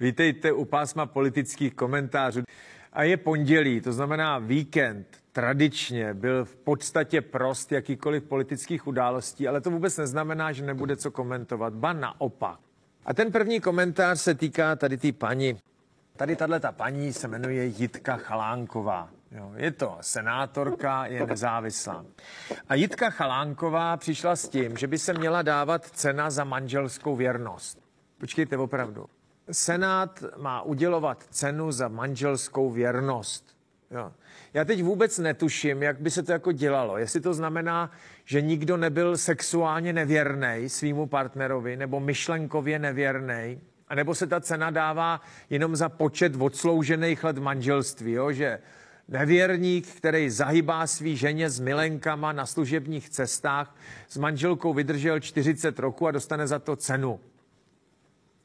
Vítejte u pásma politických komentářů. A je pondělí, to znamená víkend. Tradičně byl v podstatě prost jakýkoliv politických událostí, ale to vůbec neznamená, že nebude co komentovat. Ba naopak. A ten první komentář se týká tady té paní. Tady tahle ta paní se jmenuje Jitka Chalánková. Jo, je to senátorka, je nezávislá. A Jitka Chalánková přišla s tím, že by se měla dávat cena za manželskou věrnost. Počkejte, opravdu. Senát má udělovat cenu za manželskou věrnost. Jo. Já teď vůbec netuším, jak by se to jako dělalo. Jestli to znamená, že nikdo nebyl sexuálně nevěrný svýmu partnerovi nebo myšlenkově nevěrný, a nebo se ta cena dává jenom za počet odsloužených let manželství, jo? že nevěrník, který zahybá svý ženě s milenkama na služebních cestách, s manželkou vydržel 40 roku a dostane za to cenu.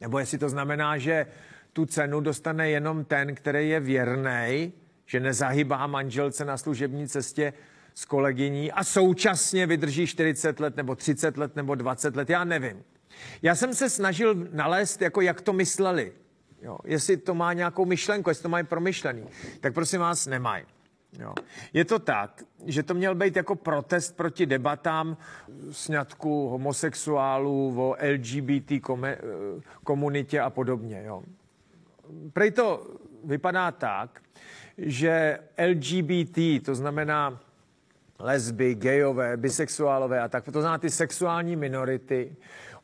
Nebo jestli to znamená, že tu cenu dostane jenom ten, který je věrný, že nezahybá manželce na služební cestě s kolegyní a současně vydrží 40 let nebo 30 let nebo 20 let, já nevím. Já jsem se snažil nalézt, jako jak to mysleli. Jo, jestli to má nějakou myšlenku, jestli to mají promyšlený, tak prosím vás nemají. Jo. Je to tak, že to měl být jako protest proti debatám sňatku homosexuálů, o LGBT komunitě a podobně. Jo. Prej to vypadá tak, že LGBT, to znamená lesby, gejové, bisexuálové a tak, to znamená ty sexuální minority,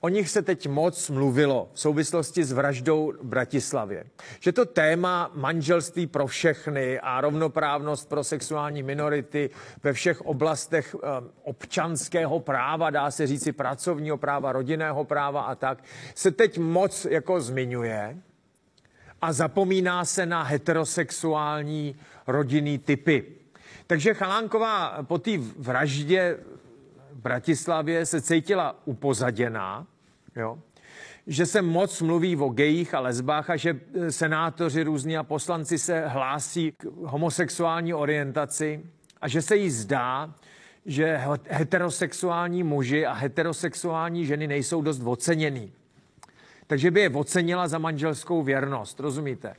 O nich se teď moc mluvilo v souvislosti s vraždou v Bratislavě. Že to téma manželství pro všechny a rovnoprávnost pro sexuální minority ve všech oblastech eh, občanského práva, dá se říci pracovního práva, rodinného práva a tak, se teď moc jako zmiňuje a zapomíná se na heterosexuální rodinný typy. Takže Chalánková po té vraždě Bratislavě se cítila upozaděná, jo? že se moc mluví o gejích a lesbách a že e, senátoři různí a poslanci se hlásí k homosexuální orientaci a že se jí zdá, že heterosexuální muži a heterosexuální ženy nejsou dost oceněný. Takže by je ocenila za manželskou věrnost, rozumíte?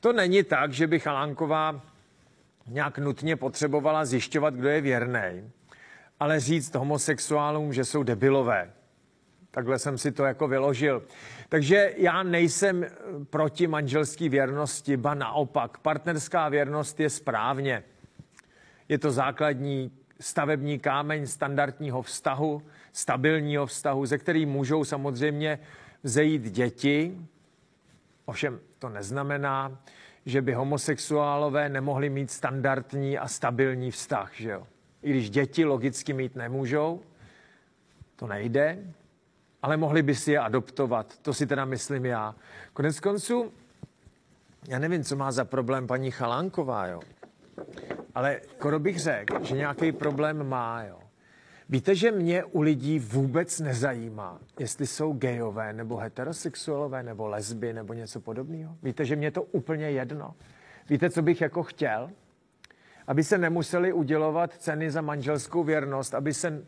To není tak, že by Chalánková nějak nutně potřebovala zjišťovat, kdo je věrný ale říct homosexuálům, že jsou debilové. Takhle jsem si to jako vyložil. Takže já nejsem proti manželské věrnosti, ba naopak. Partnerská věrnost je správně. Je to základní stavební kámeň standardního vztahu, stabilního vztahu, ze který můžou samozřejmě vzejít děti. Ovšem to neznamená, že by homosexuálové nemohli mít standardní a stabilní vztah, že jo? I když děti logicky mít nemůžou, to nejde, ale mohli by si je adoptovat. To si teda myslím já. Konec konců, já nevím, co má za problém paní Chalánková, jo. Ale skoro bych řekl, že nějaký problém má, jo. Víte, že mě u lidí vůbec nezajímá, jestli jsou gejové, nebo heterosexuálové, nebo lesby, nebo něco podobného. Víte, že mě to úplně jedno. Víte, co bych jako chtěl? Aby se nemuseli udělovat ceny za manželskou věrnost, aby se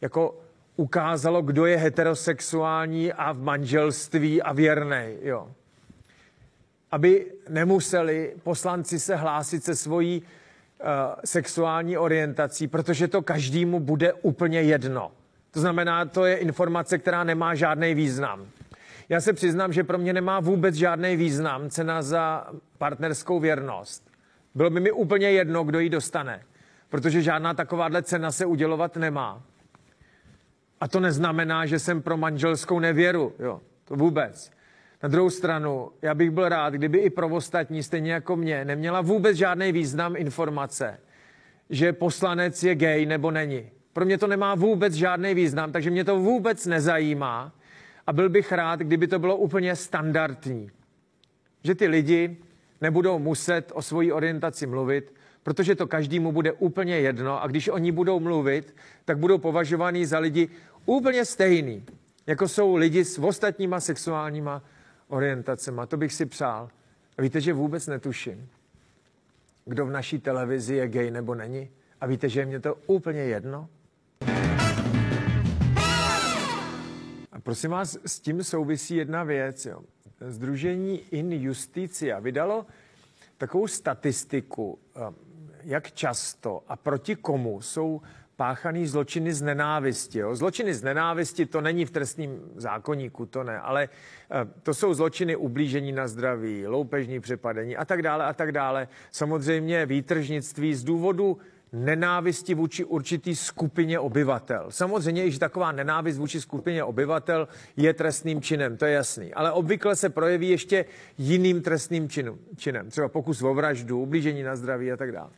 jako ukázalo, kdo je heterosexuální a v manželství a věrný. Jo. Aby nemuseli poslanci se hlásit se svojí uh, sexuální orientací, protože to každému bude úplně jedno. To znamená, to je informace, která nemá žádný význam. Já se přiznám, že pro mě nemá vůbec žádný význam cena za partnerskou věrnost. Bylo by mi úplně jedno, kdo ji dostane, protože žádná takováhle cena se udělovat nemá. A to neznamená, že jsem pro manželskou nevěru, jo, to vůbec. Na druhou stranu, já bych byl rád, kdyby i pro ostatní, stejně jako mě, neměla vůbec žádný význam informace, že poslanec je gay nebo není. Pro mě to nemá vůbec žádný význam, takže mě to vůbec nezajímá a byl bych rád, kdyby to bylo úplně standardní. Že ty lidi nebudou muset o svoji orientaci mluvit, protože to každému bude úplně jedno a když oni budou mluvit, tak budou považovaní za lidi úplně stejný, jako jsou lidi s ostatníma sexuálníma orientacemi. To bych si přál. A víte, že vůbec netuším, kdo v naší televizi je gay nebo není. A víte, že je mě to úplně jedno. A prosím vás, s tím souvisí jedna věc. Jo. Združení In Justicia vydalo takovou statistiku, eh, jak často a proti komu jsou páchaný zločiny z nenávisti. Jo. Zločiny z nenávisti to není v trestním zákonníku, to ne, ale eh, to jsou zločiny ublížení na zdraví, loupežní přepadení a tak dále a tak dále. Samozřejmě výtržnictví z důvodu nenávisti vůči určitý skupině obyvatel. Samozřejmě, že taková nenávist vůči skupině obyvatel je trestným činem, to je jasný. Ale obvykle se projeví ještě jiným trestným činu, činem, třeba pokus o vraždu, ublížení na zdraví a tak dále.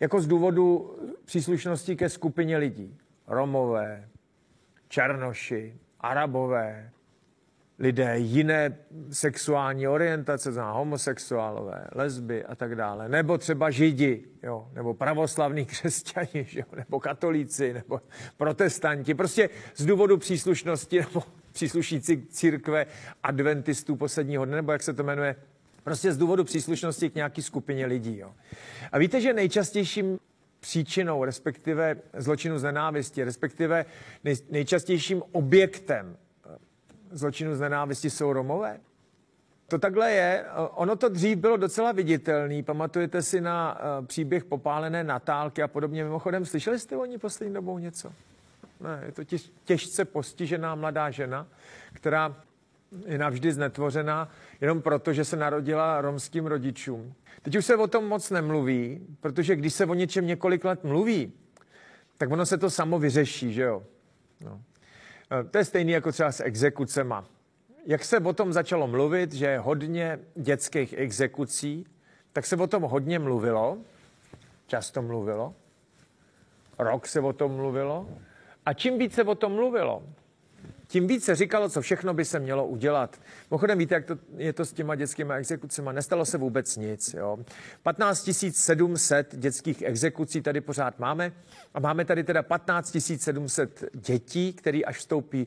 Jako z důvodu příslušnosti ke skupině lidí. Romové, Černoši, Arabové, lidé jiné sexuální orientace, znamená homosexuálové, lesby a tak dále, nebo třeba židi, jo, nebo pravoslavní křesťani, jo, nebo katolíci, nebo protestanti, prostě z důvodu příslušnosti nebo příslušící církve adventistů posledního dne, nebo jak se to jmenuje, prostě z důvodu příslušnosti k nějaké skupině lidí. Jo. A víte, že nejčastějším příčinou, respektive zločinu z nenávisti, respektive nej, nejčastějším objektem zločinu z nenávisti jsou Romové? To takhle je. Ono to dřív bylo docela viditelný. Pamatujete si na uh, příběh popálené Natálky a podobně. Mimochodem, slyšeli jste o ní poslední dobou něco? Ne, je to těž, těžce postižená mladá žena, která je navždy znetvořená jenom proto, že se narodila romským rodičům. Teď už se o tom moc nemluví, protože když se o něčem několik let mluví, tak ono se to samo vyřeší, že jo? No. Eh, to je stejné jako třeba s exekucema. Jak se o tom začalo mluvit, že je hodně dětských exekucí, tak se o tom hodně mluvilo, často mluvilo, rok se o tom mluvilo. A čím více se o tom mluvilo, tím více říkalo, co všechno by se mělo udělat. Mimochodem, víte, jak to, je to s těma dětskými exekucemi? Nestalo se vůbec nic. Jo? 15 700 dětských exekucí tady pořád máme a máme tady teda 15 700 dětí, které až vstoupí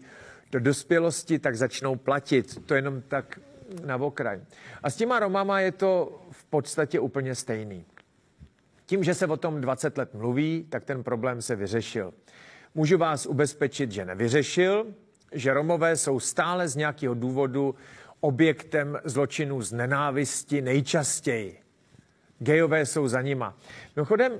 do dospělosti, tak začnou platit. To jenom tak na okraj. A s těma Romama je to v podstatě úplně stejný. Tím, že se o tom 20 let mluví, tak ten problém se vyřešil. Můžu vás ubezpečit, že nevyřešil, že Romové jsou stále z nějakého důvodu objektem zločinů z nenávisti nejčastěji. Gejové jsou za nima. Mimochodem,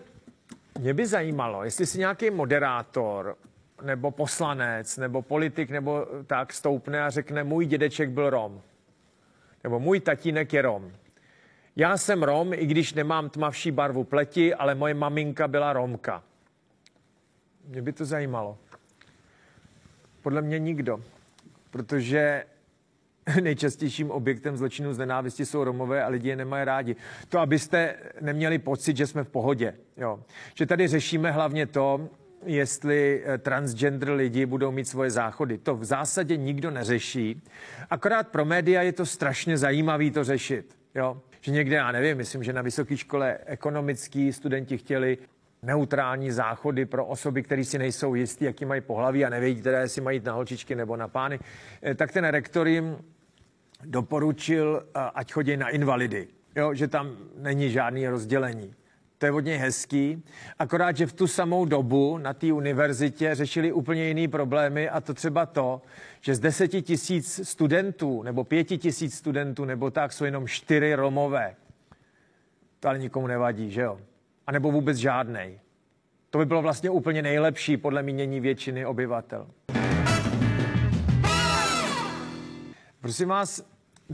mě by zajímalo, jestli si nějaký moderátor nebo poslanec nebo politik nebo tak stoupne a řekne, můj dědeček byl Rom. Nebo můj tatínek je Rom. Já jsem Rom, i když nemám tmavší barvu pleti, ale moje maminka byla Romka. Mě by to zajímalo. Podle mě nikdo, protože nejčastějším objektem zločinu z nenávisti jsou Romové a lidi je nemají rádi. To, abyste neměli pocit, že jsme v pohodě. Jo. Že tady řešíme hlavně to, jestli eh, transgender lidi budou mít svoje záchody. To v zásadě nikdo neřeší. Akorát pro média je to strašně zajímavý to řešit. Jo? Že někde, já nevím, myslím, že na vysoké škole ekonomický studenti chtěli neutrální záchody pro osoby, které si nejsou jistí, jaký mají pohlaví a nevědí teda, jestli mají na holčičky nebo na pány, eh, tak ten rektor jim doporučil, eh, ať chodí na invalidy. Jo, že tam není žádný rozdělení. To je hodně hezký. Akorát, že v tu samou dobu na té univerzitě řešili úplně jiný problémy a to třeba to, že z deseti tisíc studentů nebo pěti tisíc studentů nebo tak jsou jenom čtyři Romové. To ale nikomu nevadí, že jo? Anebo vůbec žádnej. To by bylo vlastně úplně nejlepší podle mínění většiny obyvatel. Prosím vás,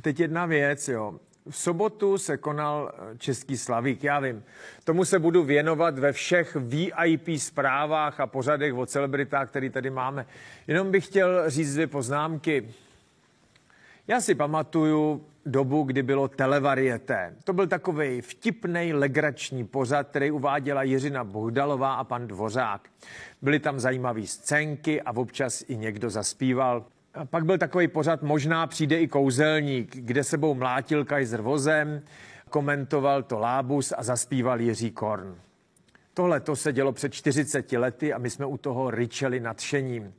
teď jedna věc, jo. V sobotu se konal eh, Český slavík, já vím. Tomu se budu věnovat ve všech VIP zprávách a pořadech o celebritách, který tady máme. Jenom bych chtěl říct dvě poznámky. Já si pamatuju dobu, kdy bylo televarieté. To byl takový vtipný, legrační pořad, který uváděla Jiřina Bohdalová a pan Dvořák. Byly tam zajímavé scénky a občas i někdo zaspíval. A pak byl takový pořad Možná přijde i kouzelník, kde sebou mlátil Kaiser vozem, komentoval to Lábus a zaspíval Jiří Korn. Tohle to se dělo před 40 lety a my jsme u toho ryčeli nadšením.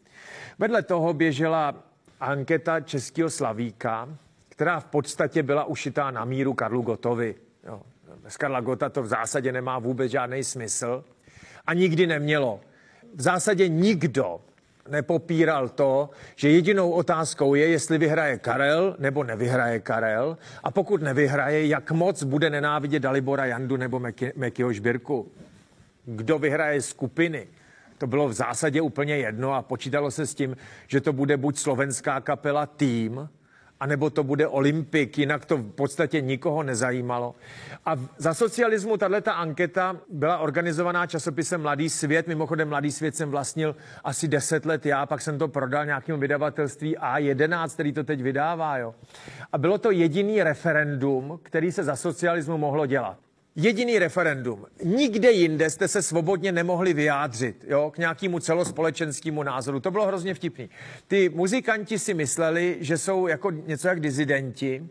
Vedle toho běžela anketa Českého Slavíka, která v podstatě byla ušitá na míru Karlu Gotovi. Jo. Bez Karla Gota to v zásadě nemá vůbec žádný smysl a nikdy nemělo. V zásadě nikdo nepopíral to, že jedinou otázkou je, jestli vyhraje Karel nebo nevyhraje Karel a pokud nevyhraje, jak moc bude nenávidět Dalibora Jandu nebo Mekyho Žbirku. Kdo vyhraje skupiny, to bylo v zásadě úplně jedno a počítalo se s tím, že to bude buď slovenská kapela Tým, anebo to bude Olympik, jinak to v podstatě nikoho nezajímalo. A za socialismu tato anketa byla organizovaná časopisem Mladý svět. Mimochodem Mladý svět jsem vlastnil asi 10 let já, pak jsem to prodal nějakému vydavatelství A11, který to teď vydává. Jo. A bylo to jediný referendum, který se za socialismu mohlo dělat. Jediný referendum. Nikde jinde jste se svobodně nemohli vyjádřit jo, k nějakému celospolečenskému názoru. To bylo hrozně vtipný. Ty muzikanti si mysleli, že jsou jako něco jak dizidenti,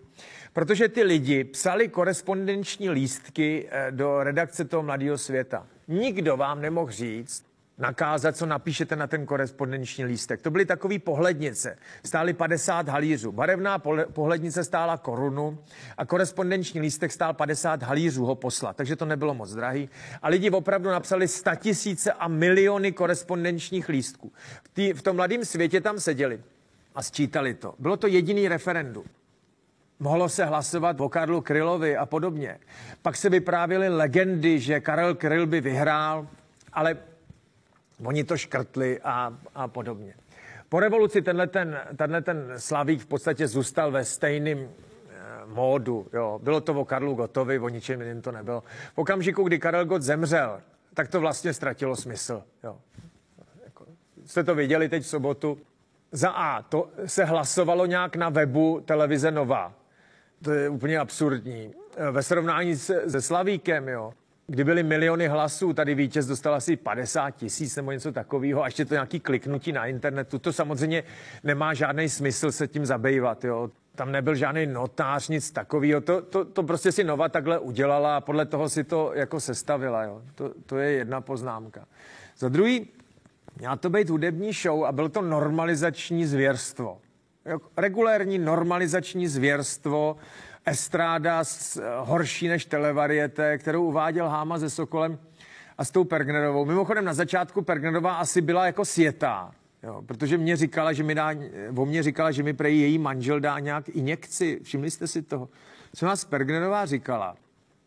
protože ty lidi psali korespondenční lístky eh, do redakce toho Mladého světa. Nikdo vám nemohl říct, nakázat, co napíšete na ten korespondenční lístek. To byly takové pohlednice. Stály 50 halířů. Barevná pohlednice stála korunu a korespondenční lístek stál 50 halířů ho poslat. Takže to nebylo moc drahý. A lidi opravdu napsali tisíce a miliony korespondenčních lístků. V, tý, v tom mladém světě tam seděli a sčítali to. Bylo to jediný referendum. Mohlo se hlasovat o Karlu Krylovi a podobně. Pak se vyprávěly legendy, že Karel Kryl by vyhrál, ale Oni to škrtli a, a podobně. Po revoluci tenhle ten, tenhle ten Slavík v podstatě zůstal ve stejném e, módu. Jo. Bylo to o Karlu Gotovi, o ničem jiným to nebylo. V okamžiku, kdy Karel Gott zemřel, tak to vlastně ztratilo smysl. Jo. Jako, jste to viděli teď v sobotu. Za A, to se hlasovalo nějak na webu televize Nova. To je úplně absurdní. Eh, ve srovnání se, se Slavíkem, jo, kdy byly miliony hlasů, tady vítěz dostal asi 50 tisíc nebo něco takového, a ještě to nějaký kliknutí na internetu, to samozřejmě nemá žádný smysl se tím zabývat, jo. Tam nebyl žádný notář, nic takového. To, to, to prostě si Nova takhle udělala a podle toho si to jako sestavila. Jo. To, to je jedna poznámka. Za druhý, měla to být hudební show a byl to normalizační zvěrstvo. Regulérní normalizační zvěrstvo, estráda horší než televariete, kterou uváděl Háma se Sokolem a s tou Pergnerovou. Mimochodem na začátku Pergnerová asi byla jako světá, jo, protože mě říkala, že mi dá, o mě říkala, že mi prej její manžel dá nějak injekci. Všimli jste si toho? Co nás Pergnerová říkala?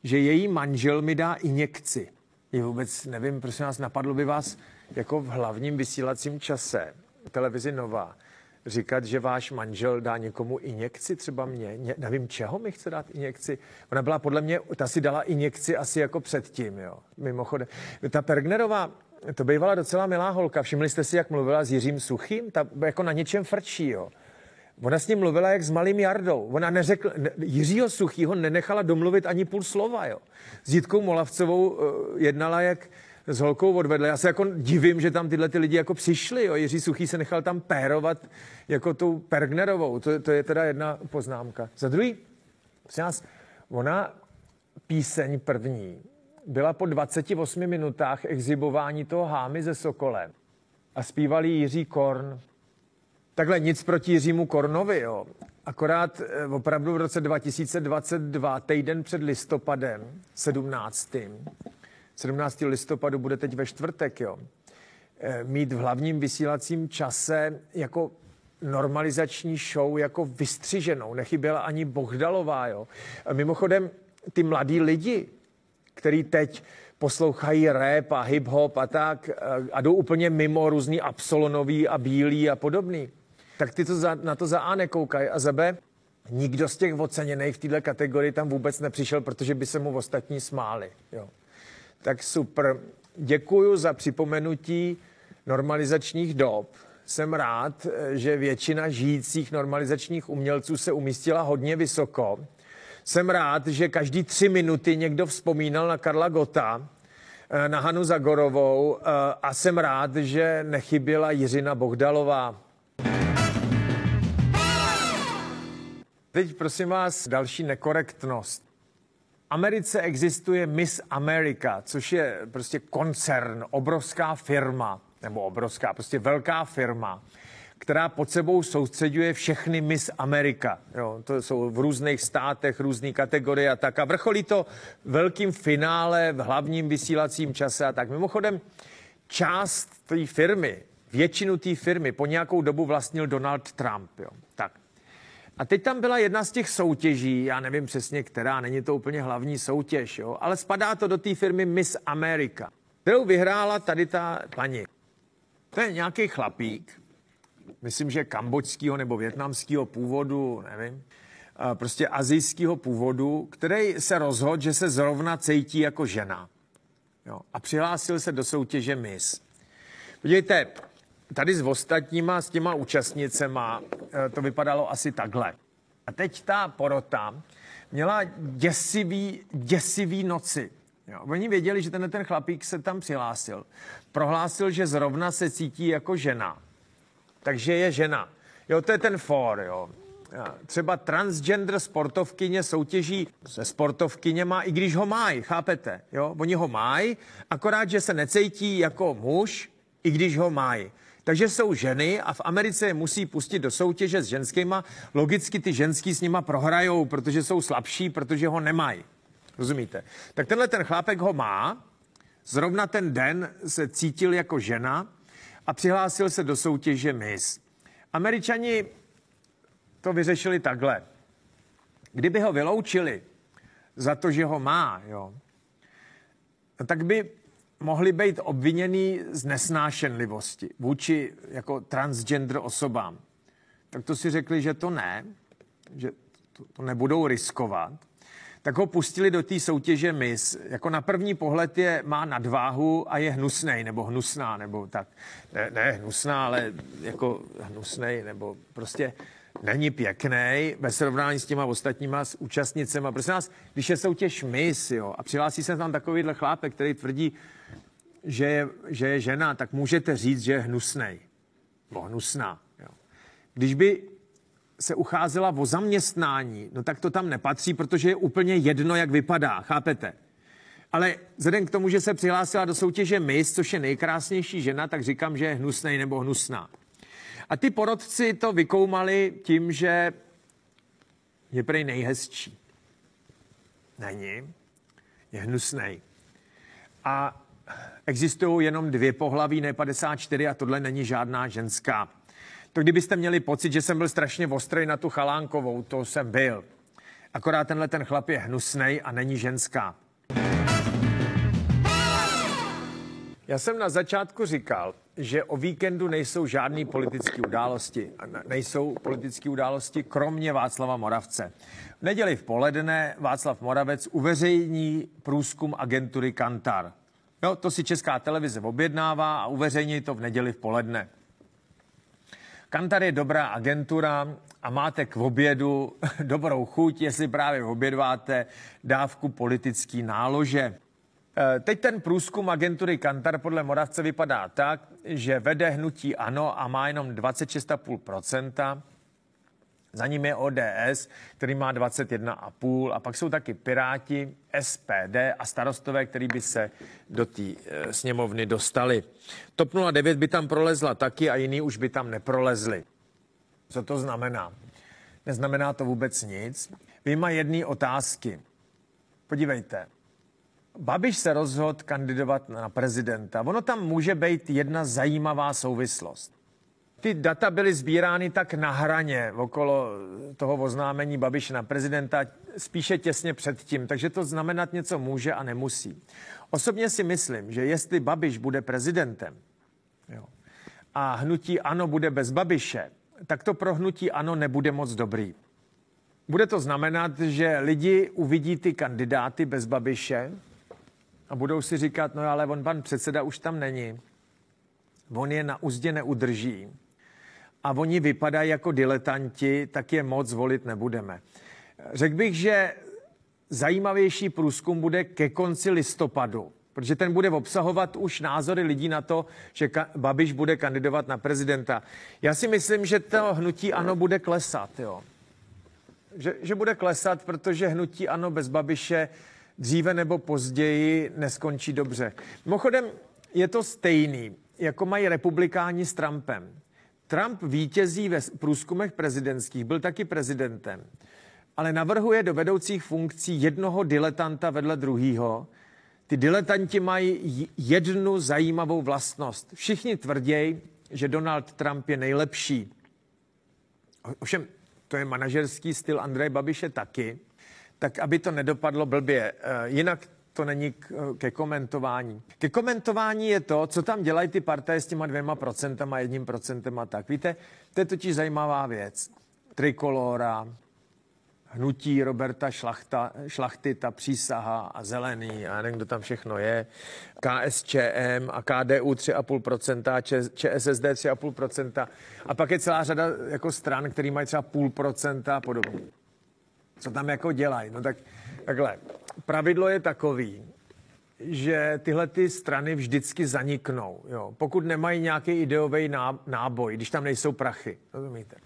Že její manžel mi dá injekci. Je vůbec nevím, prosím nás, napadlo by vás jako v hlavním vysílacím čase televizi Nova, říkat, že váš manžel dá někomu injekci, třeba mě, Ně, nevím, čeho mi chce dát injekci. Ona byla podle mě, ta si dala injekci asi jako předtím, jo, mimochodem. Ta Pergnerová, to bývala docela milá holka. Všimli jste si, jak mluvila s Jiřím Suchým? Ta jako na něčem frčí, jo. Ona s ním mluvila jak s malým Jardou. Ona neřekl, ne, Jiřího Suchýho nenechala domluvit ani půl slova, jo. S Jitkou Molavcovou uh, jednala jak, s holkou odvedle. Já se jako divím, že tam tyhle ty lidi jako přišli. Jo. Jiří Suchý se nechal tam pérovat jako tou Pergnerovou. To, to je teda jedna poznámka. Za druhý, nás, ona píseň první byla po 28 minutách exhibování toho hámy ze Sokolem a zpívali Jiří Korn. Takhle nic proti Jiřímu Kornovi, jo. Akorát eh, opravdu v roce 2022, týden před listopadem 17. 17. listopadu bude teď ve čtvrtek, jo, eh, mít v hlavním vysílacím čase jako normalizační show jako vystřiženou. Nechyběla ani Bohdalová, jo. A mimochodem, ty mladí lidi, který teď poslouchají rap a hip-hop a tak eh, a jdou úplně mimo různý absolonový a bílý a podobný, tak ty to za, na to za A nekoukají a za B nikdo z těch oceněných v této kategorii tam vůbec nepřišel, protože by se mu ostatní smáli. Jo. Tak super. Děkuji za připomenutí normalizačních dob. Jsem rád, že většina žijících normalizačních umělců se umístila hodně vysoko. Jsem rád, že každý tři minuty někdo vzpomínal na Karla Gota, eh, na Hanu Zagorovou eh, a jsem rád, že nechyběla Jiřina Bohdalová. Teď prosím vás další nekorektnost. Americe existuje Miss America, což je prostě koncern, obrovská firma, nebo obrovská, prostě velká firma, která pod sebou soustředuje všechny Miss America. Jo, to jsou v různých státech, různé kategorie a tak. A vrcholí to velkým finále v hlavním vysílacím čase a tak. Mimochodem, část té firmy většinu té firmy po nějakou dobu vlastnil Donald Trump. Jo. A teď tam byla jedna z těch soutěží, já nevím přesně která, není to úplně hlavní soutěž, jo, ale spadá to do té firmy Miss America, kterou vyhrála tady ta paní. To je nějaký chlapík, myslím, že kambočského nebo větnamského původu, nevím, prostě azijského původu, který se rozhodl, že se zrovna cítí jako žena. Jo, a přihlásil se do soutěže Miss. Podívejte, tady s ostatníma, s těma účastnicema, eh, to vypadalo asi takhle. A teď ta porota měla děsivý, děsivý noci. Jo, oni věděli, že tenhle ten chlapík se tam přihlásil. Prohlásil, že zrovna se cítí jako žena. Takže je žena. Jo, to je ten for, jo. Třeba transgender sportovkyně soutěží se sportovkyněma, i když ho mají, chápete? Jo? Oni ho mají, akorát, že se necítí jako muž, i když ho mají. Takže jsou ženy a v Americe je musí pustit do soutěže s ženskýma. Logicky ty ženský s nima prohrajou, protože jsou slabší, protože ho nemají. Rozumíte? Tak tenhle ten chlápek ho má, zrovna ten den se cítil jako žena a přihlásil se do soutěže Miss. Američani to vyřešili takhle. Kdyby ho vyloučili za to, že ho má, jo, tak by mohli být obviněni z nesnášenlivosti vůči jako transgender osobám. Tak to si řekli, že to ne, že to, to nebudou riskovat. Tak ho pustili do té soutěže Miss. Jako na první pohled je, má nadváhu a je hnusnej, nebo hnusná, nebo tak. Ne, ne hnusná, ale jako hnusnej, nebo prostě není pěkný ve srovnání s těma ostatníma s účastnicema. Prosím nás, když je soutěž Miss, jo, a přihlásí se tam takovýhle chlápek, který tvrdí, že je, že je žena, tak můžete říct, že je hnusnej. Bo hnusná. Jo. Když by se ucházela o zaměstnání, no tak to tam nepatří, protože je úplně jedno, jak vypadá, chápete? Ale vzhledem k tomu, že se přihlásila do soutěže Miss, což je nejkrásnější žena, tak říkám, že je hnusnej nebo hnusná. A ty porodci to vykoumali tím, že je prej nejhezčí. Není. Je hnusnej. A existují jenom dvě pohlaví, ne 54 a tohle není žádná ženská. To kdybyste měli pocit, že jsem byl strašně ostrý na tu chalánkovou, to jsem byl. Akorát tenhle ten chlap je hnusnej a není ženská. Já jsem na začátku říkal, že o víkendu nejsou žádné politické události. Nejsou politické události, kromě Václava Moravce. V neděli v poledne Václav Moravec uveřejní průzkum agentury Kantar. Jo, to si česká televize objednává a uveřejní to v neděli v poledne. Kantar je dobrá agentura a máte k obědu dobrou chuť, jestli právě obědváte dávku politický nálože. Eh, teď ten průzkum agentury Kantar podle Moravce vypadá tak, že vede hnutí ANO a má jenom 26,5%. Za ním je ODS, který má 21,5 a pak jsou taky Piráti, SPD a starostové, který by se do té e, sněmovny dostali. TOP 09 by tam prolezla taky a jiný už by tam neprolezli. Co to znamená? Neznamená to vůbec nic. Vyjma jedné otázky. Podívejte, Babiš se rozhodl kandidovat na prezidenta. Ono tam může být jedna zajímavá souvislost. Ty data byly sbírány tak na hraně okolo toho oznámení Babiše na prezidenta, spíše těsně předtím, takže to znamenat něco může a nemusí. Osobně si myslím, že jestli Babiš bude prezidentem jo, a hnutí ANO bude bez Babiše, tak to pro hnutí ANO nebude moc dobrý. Bude to znamenat, že lidi uvidí ty kandidáty bez Babiše, a budou si říkat, no ale on pan předseda už tam není. On je na úzdě neudrží. A oni vypadají jako diletanti, tak je moc volit nebudeme. Řekl bych, že zajímavější průzkum bude ke konci listopadu, protože ten bude obsahovat už názory lidí na to, že Babiš bude kandidovat na prezidenta. Já si myslím, že to hnutí ano bude klesat, jo. Že, že bude klesat, protože hnutí ano bez Babiše dříve nebo později neskončí dobře. Mimochodem, je to stejný, jako mají republikáni s Trumpem. Trump vítězí ve průzkumech prezidentských, byl taky prezidentem, ale navrhuje do vedoucích funkcí jednoho diletanta vedle druhého. Ty diletanti mají jednu zajímavou vlastnost. Všichni tvrdějí, že Donald Trump je nejlepší. Ovšem, to je manažerský styl Andreje Babiše taky, tak aby to nedopadlo blbě. Eh, jinak to není ke komentování. Ke komentování je to, co tam dělají ty partaje s těma dvěma procentama, jedním procentem a tak. Víte, to je totiž zajímavá věc. Trikolora, hnutí Roberta Šlachta, Šlachty, ta přísaha a zelený, a nevím, kdo tam všechno je, KSČM a KDU 3,5%, ČSSD 3,5%. A pak je celá řada jako stran, který mají třeba půl procenta a podobně. Co tam jako dělají? No tak takhle. Pravidlo je takový, že tyhle ty strany vždycky zaniknou. Jo. Pokud nemají nějaký ideový náboj, když tam nejsou prachy. Rozumíte?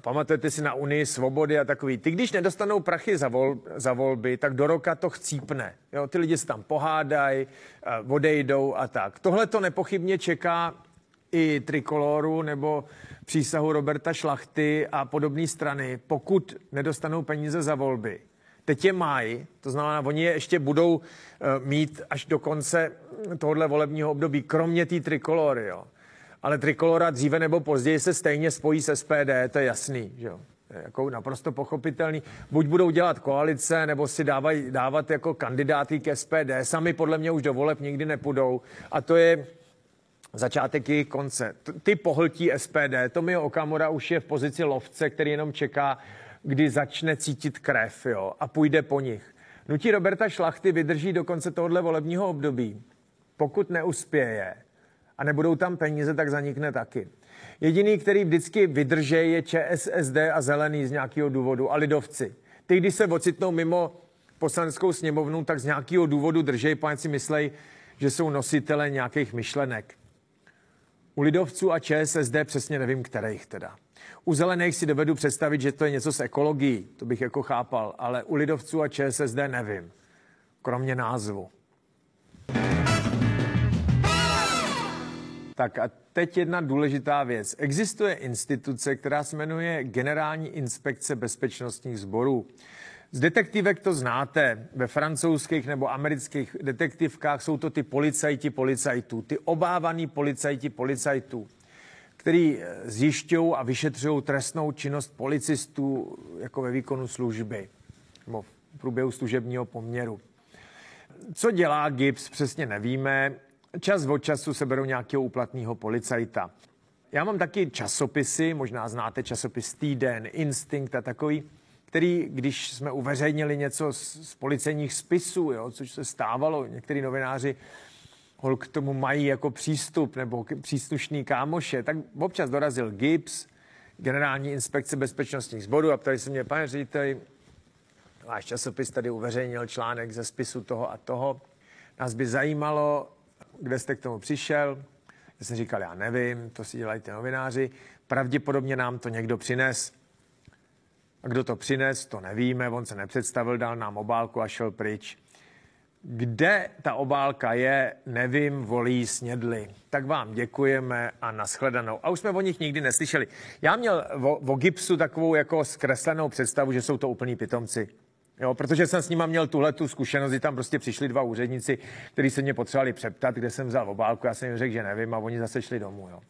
pamatujete si na Unii svobody a takový. Ty, když nedostanou prachy za, vol, za volby, tak do roka to chcípne. Jo, ty lidi se tam pohádají, odejdou a tak. Tohle to nepochybně čeká i Trikoloru nebo přísahu Roberta Šlachty a podobné strany, pokud nedostanou peníze za volby. Teď je mají, to znamená, oni je ještě budou eh, mít až do konce tohohle volebního období, kromě té trikolory. Jo ale Trikolora dříve nebo později se stejně spojí s SPD, to je jasný, že jo. Jako naprosto pochopitelný. Buď budou dělat koalice, nebo si dávaj, dávat jako kandidáty k SPD. Sami podle mě už do voleb nikdy nepůjdou. A to je začátek jejich konce. Ty pohltí SPD. Tomio Okamura už je v pozici lovce, který jenom čeká, kdy začne cítit krev jo, a půjde po nich. Nutí Roberta Šlachty vydrží do konce tohohle volebního období. Pokud neuspěje, a nebudou tam peníze, tak zanikne taky. Jediný, který vždycky vydrže, je ČSSD a zelený z nějakého důvodu a lidovci. Ty, když se ocitnou mimo poslaneckou sněmovnu, tak z nějakého důvodu držej, pane si myslej, že jsou nositele nějakých myšlenek. U lidovců a ČSSD přesně nevím, kterých teda. U zelených si dovedu představit, že to je něco s ekologií, to bych jako chápal, ale u lidovců a ČSSD nevím, kromě názvu. Tak a teď jedna důležitá věc. Existuje instituce, která se jmenuje Generální inspekce bezpečnostních sborů. Z detektivek to znáte. Ve francouzských nebo amerických detektivkách jsou to ty policajti policajtů, ty obávaný policajti policajtů, který eh, zjišťují a vyšetřují trestnou činnost policistů jako ve výkonu služby nebo v průběhu služebního poměru. Co dělá GIPS, přesně nevíme čas od času se berou nějakého úplatného policajta. Já mám taky časopisy, možná znáte časopis Týden, Instinct a takový, který, když jsme uveřejnili něco z, z policejních spisů, jo, což se stávalo, někteří novináři hol k tomu mají jako přístup nebo příslušný kámoše, tak občas dorazil GIPS, generální inspekce bezpečnostních sborů a ptali se mě, pane řediteli, váš časopis tady uveřejnil článek ze spisu toho a toho. Nás by zajímalo, kde jste k tomu přišel? Já jsem říkal, já nevím, to si dělají ty novináři. Pravděpodobně nám to někdo přines. A kdo to přines, to nevíme. On se nepředstavil, dal nám obálku a šel pryč. Kde ta obálka je, nevím, volí snědli. Tak vám děkujeme a nashledanou. A už jsme o nich nikdy neslyšeli. Já měl o, Gipsu takovou jako zkreslenou představu, že jsou to úplní pitomci. Jo, protože jsem s nima měl tuhle tu zkušenost, kdy tam prostě přišli dva úředníci, kteří se mě potřebovali přeptat, kde jsem vzal obálku, já jsem jim řekl, že nevím a oni zase šli domů. Jo.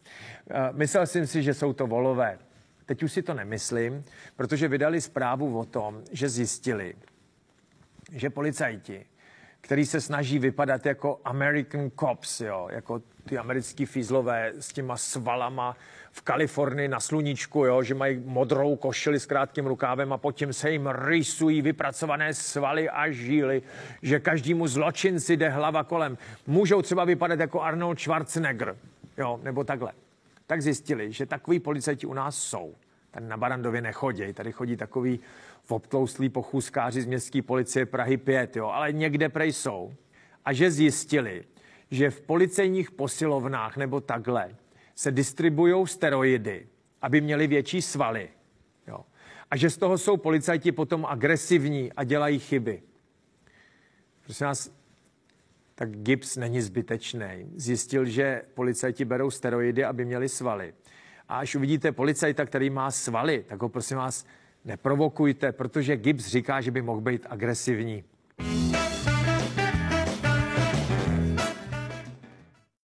Myslel jsem si, že jsou to volové. Teď už si to nemyslím, protože vydali zprávu o tom, že zjistili, že policajti, který se snaží vypadat jako American cops, jo, jako ty americký fízlové s těma svalama, v Kalifornii na sluníčku, jo, že mají modrou košili s krátkým rukávem a potom se jim rysují vypracované svaly a žíly, že každému zločinci jde hlava kolem. Můžou třeba vypadat jako Arnold Schwarzenegger, jo, nebo takhle. Tak zjistili, že takový policajti u nás jsou. Tady na Barandově nechodí, tady chodí takový obtlouslí pochůzkáři z městské policie Prahy 5, jo, ale někde prej jsou. A že zjistili, že v policejních posilovnách nebo takhle se distribuují steroidy, aby měli větší svaly. Jo. A že z toho jsou policajti potom agresivní a dělají chyby. Prosím vás, tak Gibbs není zbytečný. Zjistil, že policajti berou steroidy, aby měli svaly. A až uvidíte policajta, který má svaly, tak ho prosím vás neprovokujte, protože Gibbs říká, že by mohl být agresivní.